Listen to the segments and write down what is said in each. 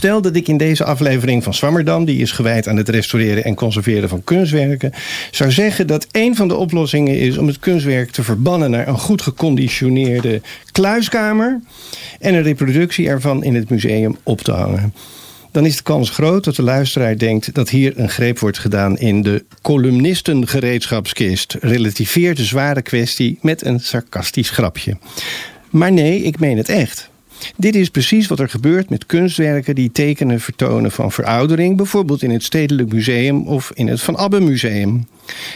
Stel dat ik in deze aflevering van Swammerdam, die is gewijd aan het restaureren en conserveren van kunstwerken, zou zeggen dat een van de oplossingen is om het kunstwerk te verbannen naar een goed geconditioneerde kluiskamer en een reproductie ervan in het museum op te hangen dan is de kans groot dat de luisteraar denkt dat hier een greep wordt gedaan in de columnistengereedschapskist. Relativeert de zware kwestie met een sarcastisch grapje. Maar nee, ik meen het echt. Dit is precies wat er gebeurt met kunstwerken die tekenen vertonen van veroudering, bijvoorbeeld in het Stedelijk Museum of in het Van Abbe Museum.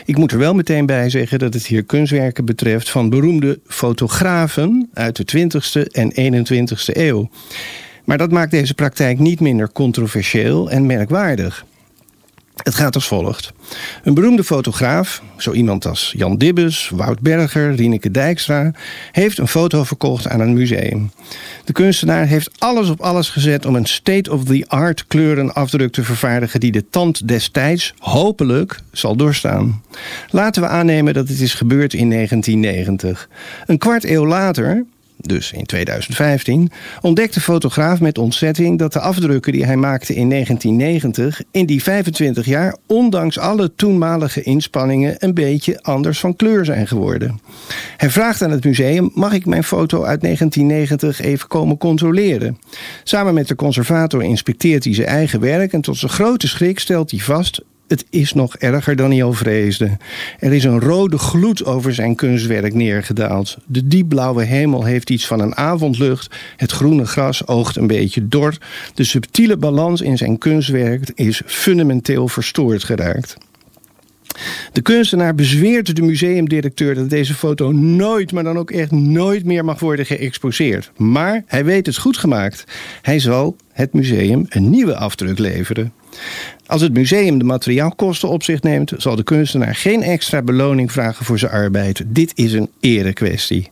Ik moet er wel meteen bij zeggen dat het hier kunstwerken betreft van beroemde fotografen uit de 20e en 21e eeuw. Maar dat maakt deze praktijk niet minder controversieel en merkwaardig. Het gaat als volgt. Een beroemde fotograaf, zo iemand als Jan Dibbes, Wout Berger, Rieneke Dijkstra, heeft een foto verkocht aan een museum. De kunstenaar heeft alles op alles gezet om een state-of-the-art kleurenafdruk te vervaardigen die de tand destijds hopelijk zal doorstaan. Laten we aannemen dat het is gebeurd in 1990. Een kwart eeuw later dus in 2015, ontdekte fotograaf met ontzetting dat de afdrukken die hij maakte in 1990 in die 25 jaar, ondanks alle toenmalige inspanningen, een beetje anders van kleur zijn geworden. Hij vraagt aan het museum: mag ik mijn foto uit 1990 even komen controleren? Samen met de conservator inspecteert hij zijn eigen werk en tot zijn grote schrik stelt hij vast het is nog erger dan hij al vreesde. Er is een rode gloed over zijn kunstwerk neergedaald. De diepblauwe hemel heeft iets van een avondlucht. Het groene gras oogt een beetje dor. De subtiele balans in zijn kunstwerk is fundamenteel verstoord geraakt. De kunstenaar bezweert de museumdirecteur dat deze foto nooit, maar dan ook echt nooit meer mag worden geëxposeerd. Maar hij weet het goed gemaakt. Hij zal het museum een nieuwe afdruk leveren. Als het museum de materiaalkosten op zich neemt, zal de kunstenaar geen extra beloning vragen voor zijn arbeid. Dit is een erekwestie.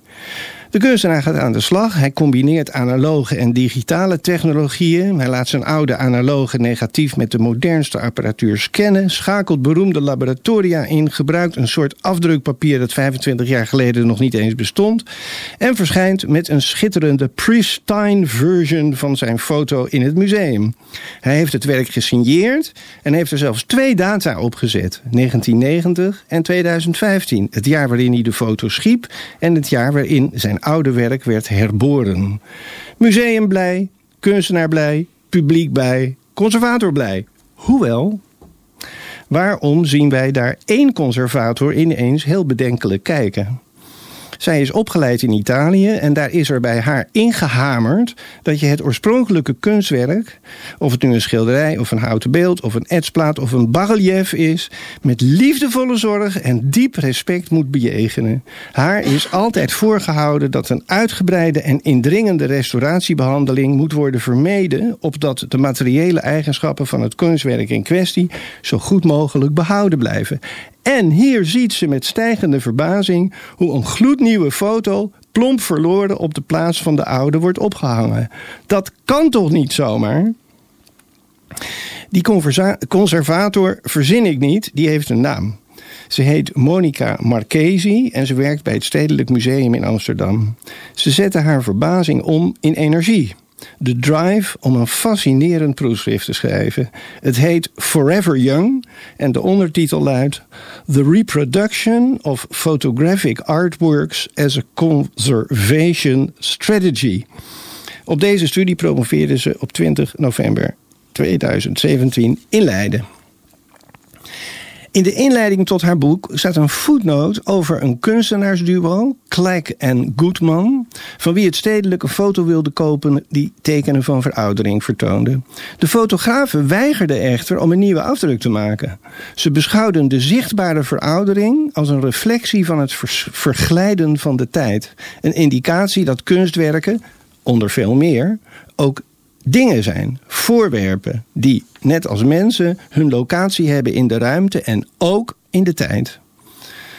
De kunstenaar gaat aan de slag. Hij combineert analoge en digitale technologieën. Hij laat zijn oude analoge negatief met de modernste apparatuur scannen. Schakelt beroemde laboratoria in. Gebruikt een soort afdrukpapier dat 25 jaar geleden nog niet eens bestond. En verschijnt met een schitterende pristine version van zijn foto in het museum. Hij heeft het werk gesigneerd en heeft er zelfs twee data op gezet: 1990 en 2015. Het jaar waarin hij de foto schiep en het jaar waarin zijn oude werk werd herboren. Museum blij, kunstenaar blij, publiek blij, conservator blij. Hoewel, waarom zien wij daar één conservator ineens heel bedenkelijk kijken? Zij is opgeleid in Italië en daar is er bij haar ingehamerd dat je het oorspronkelijke kunstwerk, of het nu een schilderij of een houten beeld of een etsplaat of een barrelief is, met liefdevolle zorg en diep respect moet bejegenen. Haar is altijd voorgehouden dat een uitgebreide en indringende restauratiebehandeling moet worden vermeden, opdat de materiële eigenschappen van het kunstwerk in kwestie zo goed mogelijk behouden blijven. En hier ziet ze met stijgende verbazing hoe een gloednieuwe foto plomp verloren op de plaats van de oude wordt opgehangen. Dat kan toch niet zomaar? Die conservator verzin ik niet, die heeft een naam. Ze heet Monica Marchesi en ze werkt bij het Stedelijk Museum in Amsterdam. Ze zette haar verbazing om in energie de drive om een fascinerend proefschrift te schrijven. Het heet Forever Young en de ondertitel luidt The Reproduction of Photographic Artworks as a Conservation Strategy. Op deze studie promoveerde ze op 20 november 2017 in Leiden. In de inleiding tot haar boek staat een voetnoot over een kunstenaarsduo, Kleik en Goodman, van wie het stedelijk een foto wilde kopen die tekenen van veroudering vertoonde. De fotografen weigerden echter om een nieuwe afdruk te maken. Ze beschouwden de zichtbare veroudering als een reflectie van het verglijden van de tijd. Een indicatie dat kunstwerken, onder veel meer, ook dingen zijn, voorwerpen die, net als mensen, hun locatie hebben in de ruimte en ook in de tijd.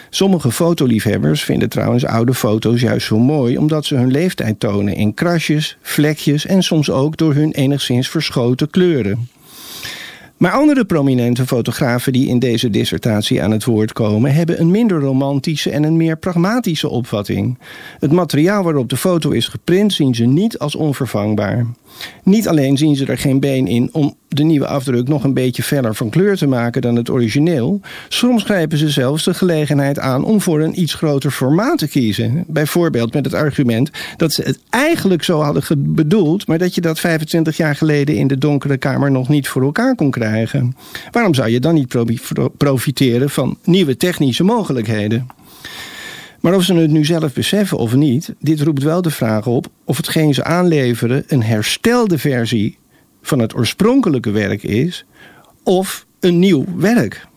Sommige fotoliefhebbers vinden trouwens oude foto's juist zo mooi omdat ze hun leeftijd tonen in krasjes, vlekjes en soms ook door hun enigszins verschoten kleuren. Maar andere prominente fotografen die in deze dissertatie aan het woord komen, hebben een minder romantische en een meer pragmatische opvatting. Het materiaal waarop de foto is geprint zien ze niet als onvervangbaar. Niet alleen zien ze er geen been in om de nieuwe afdruk nog een beetje feller van kleur te maken dan het origineel. Soms grijpen ze zelfs de gelegenheid aan om voor een iets groter formaat te kiezen. Bijvoorbeeld met het argument dat ze het eigenlijk zo hadden bedoeld, maar dat je dat 25 jaar geleden in de donkere kamer nog niet voor elkaar kon krijgen. Waarom zou je dan niet profiteren van nieuwe technische mogelijkheden? Maar of ze het nu zelf beseffen of niet, dit roept wel de vraag op of hetgeen ze aanleveren een herstelde versie van het oorspronkelijke werk is of een nieuw werk.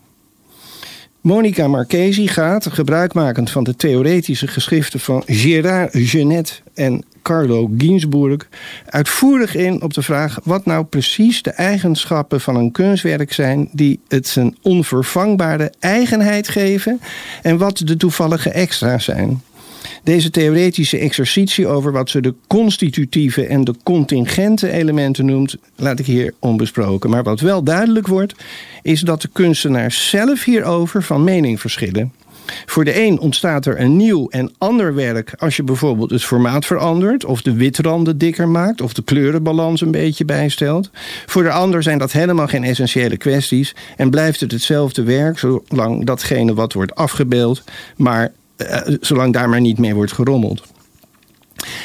Monica Marchesi gaat, gebruikmakend van de theoretische geschriften van Gérard Genet en Carlo Ginzburg, uitvoerig in op de vraag wat nou precies de eigenschappen van een kunstwerk zijn die het zijn onvervangbare eigenheid geven en wat de toevallige extra's zijn. Deze theoretische exercitie over wat ze de constitutieve en de contingente elementen noemt, laat ik hier onbesproken. Maar wat wel duidelijk wordt, is dat de kunstenaars zelf hierover van mening verschillen. Voor de een ontstaat er een nieuw en ander werk als je bijvoorbeeld het formaat verandert, of de witranden dikker maakt, of de kleurenbalans een beetje bijstelt. Voor de ander zijn dat helemaal geen essentiële kwesties en blijft het hetzelfde werk zolang datgene wat wordt afgebeeld, maar uh, zolang daar maar niet mee wordt gerommeld.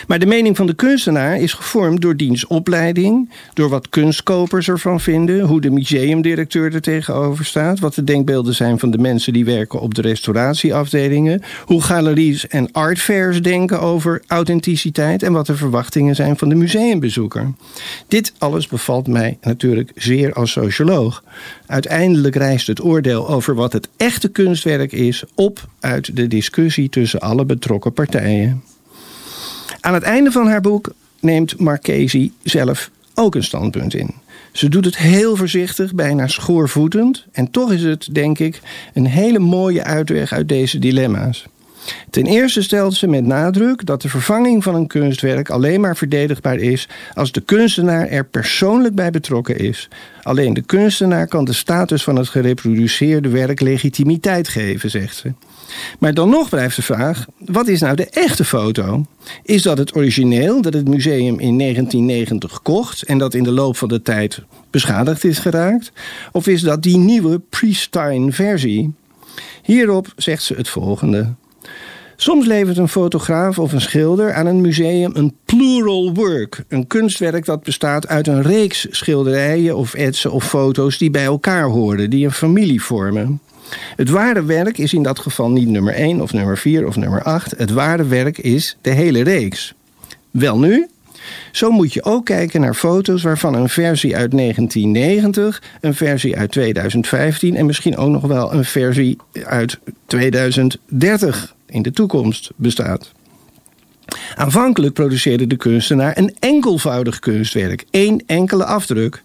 Maar de mening van de kunstenaar is gevormd door diens opleiding, door wat kunstkopers ervan vinden, hoe de museumdirecteur er tegenover staat, wat de denkbeelden zijn van de mensen die werken op de restauratieafdelingen, hoe galeries en artfairs denken over authenticiteit en wat de verwachtingen zijn van de museumbezoeker. Dit alles bevalt mij natuurlijk zeer als socioloog. Uiteindelijk rijst het oordeel over wat het echte kunstwerk is op uit de discussie tussen alle betrokken partijen. Aan het einde van haar boek neemt Marchesi zelf ook een standpunt in. Ze doet het heel voorzichtig, bijna schoorvoetend. En toch is het, denk ik, een hele mooie uitweg uit deze dilemma's. Ten eerste stelt ze met nadruk dat de vervanging van een kunstwerk alleen maar verdedigbaar is als de kunstenaar er persoonlijk bij betrokken is. Alleen de kunstenaar kan de status van het gereproduceerde werk legitimiteit geven, zegt ze. Maar dan nog blijft de vraag: wat is nou de echte foto? Is dat het origineel dat het museum in 1990 kocht en dat in de loop van de tijd beschadigd is geraakt? Of is dat die nieuwe pristine versie? Hierop zegt ze het volgende. Soms levert een fotograaf of een schilder aan een museum een plural work. Een kunstwerk dat bestaat uit een reeks schilderijen of etsen of foto's die bij elkaar horen, die een familie vormen. Het ware werk is in dat geval niet nummer 1 of nummer 4 of nummer 8. Het ware werk is de hele reeks. Wel nu, zo moet je ook kijken naar foto's waarvan een versie uit 1990, een versie uit 2015 en misschien ook nog wel een versie uit 2030 in de toekomst bestaat. Aanvankelijk produceerde de kunstenaar een enkelvoudig kunstwerk, één enkele afdruk.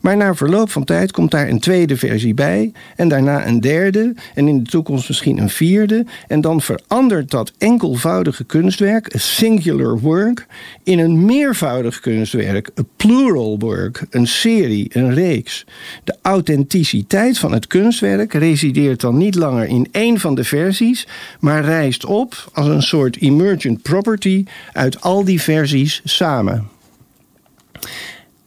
Maar na verloop van tijd komt daar een tweede versie bij, en daarna een derde, en in de toekomst misschien een vierde. En dan verandert dat enkelvoudige kunstwerk, a singular work, in een meervoudig kunstwerk, a plural work, een serie, een reeks. De authenticiteit van het kunstwerk resideert dan niet langer in één van de versies, maar rijst op als een soort emergent property uit al die versies samen.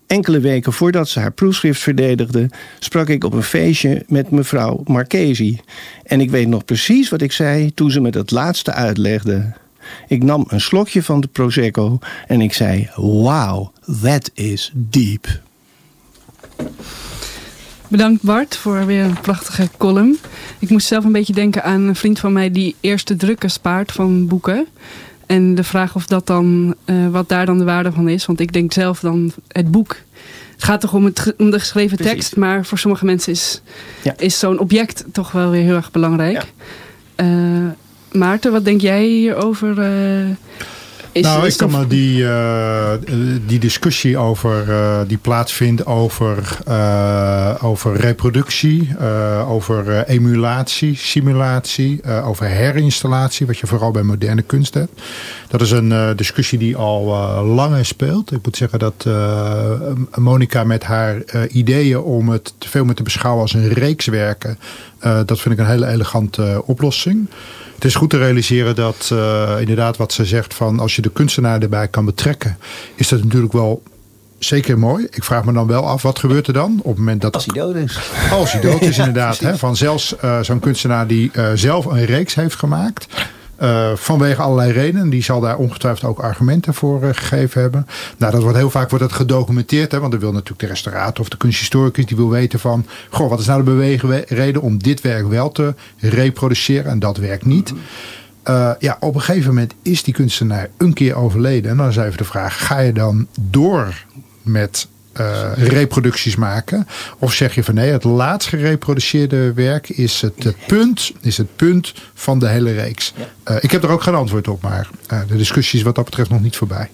Enkele weken voordat ze haar proefschrift verdedigde, sprak ik op een feestje met mevrouw Marchesi. En ik weet nog precies wat ik zei toen ze me dat laatste uitlegde. Ik nam een slokje van de Prosecco en ik zei: Wow, that is deep. Bedankt Bart voor weer een prachtige column. Ik moest zelf een beetje denken aan een vriend van mij die eerste drukken spaart van boeken. En de vraag of dat dan, uh, wat daar dan de waarde van is. Want ik denk zelf dan het boek. Het gaat toch om, het, om de geschreven tekst. Maar voor sommige mensen is, ja. is zo'n object toch wel weer heel erg belangrijk. Ja. Uh, Maarten, wat denk jij hierover? Uh, nou, ik kan me die, uh, die discussie over, uh, die plaatsvindt over, uh, over reproductie, over emulatie, simulatie, over herinstallatie, wat je vooral bij moderne kunst hebt. Dat is een discussie die al lang speelt. Ik moet zeggen dat Monica met haar ideeën om het veel meer te beschouwen als een reeks werken, dat vind ik een hele elegante oplossing. Het is goed te realiseren dat uh, inderdaad wat ze zegt van als je de kunstenaar erbij kan betrekken, is dat natuurlijk wel zeker mooi. Ik vraag me dan wel af, wat gebeurt er dan op het moment dat... Als hij dood is. Als hij dood is, inderdaad. hè, van zelfs uh, zo'n kunstenaar die uh, zelf een reeks heeft gemaakt. Uh, vanwege allerlei redenen. Die zal daar ongetwijfeld ook argumenten voor uh, gegeven hebben. Nou, dat wordt heel vaak wordt dat gedocumenteerd. Hè, want dan wil natuurlijk de restaurator of de kunsthistoricus... die wil weten van... Goh, wat is nou de beweegreden om dit werk wel te reproduceren... en dat werk niet. Uh, ja, op een gegeven moment is die kunstenaar een keer overleden. En dan is even de vraag, ga je dan door met uh, reproducties maken? Of zeg je van nee, het laatst gereproduceerde werk is het, het punt, is het punt van de hele reeks. Uh, ik heb er ook geen antwoord op, maar de discussie is wat dat betreft nog niet voorbij.